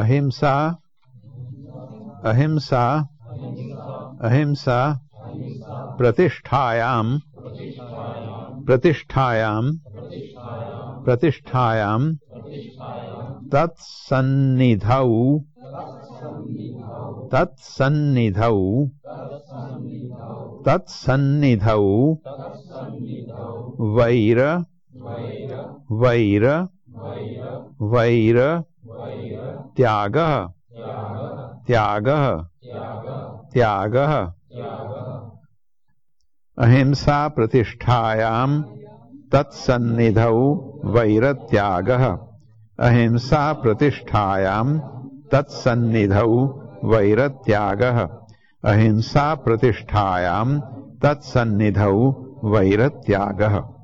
अहिंसा अहिंसा अहिंसा प्रतिष्ठायाम प्रतिष्ठायाम प्रतिष्ठायाम तत्सन्निधौ तत्सन्निधौ तत्सन्निधौ वैर वैर वैर त्यागः। त्यागः। त्यागः। अहिंसा प्रतिष्ठायां तत्सन्निधौ वैरत्यागः। अहिंसा प्रतिष्ठायां तत्सन्निधौ वैरत्यागः। अहिंसा प्रतिष्ठायां तत्सन्निधौ वैरत्यागः।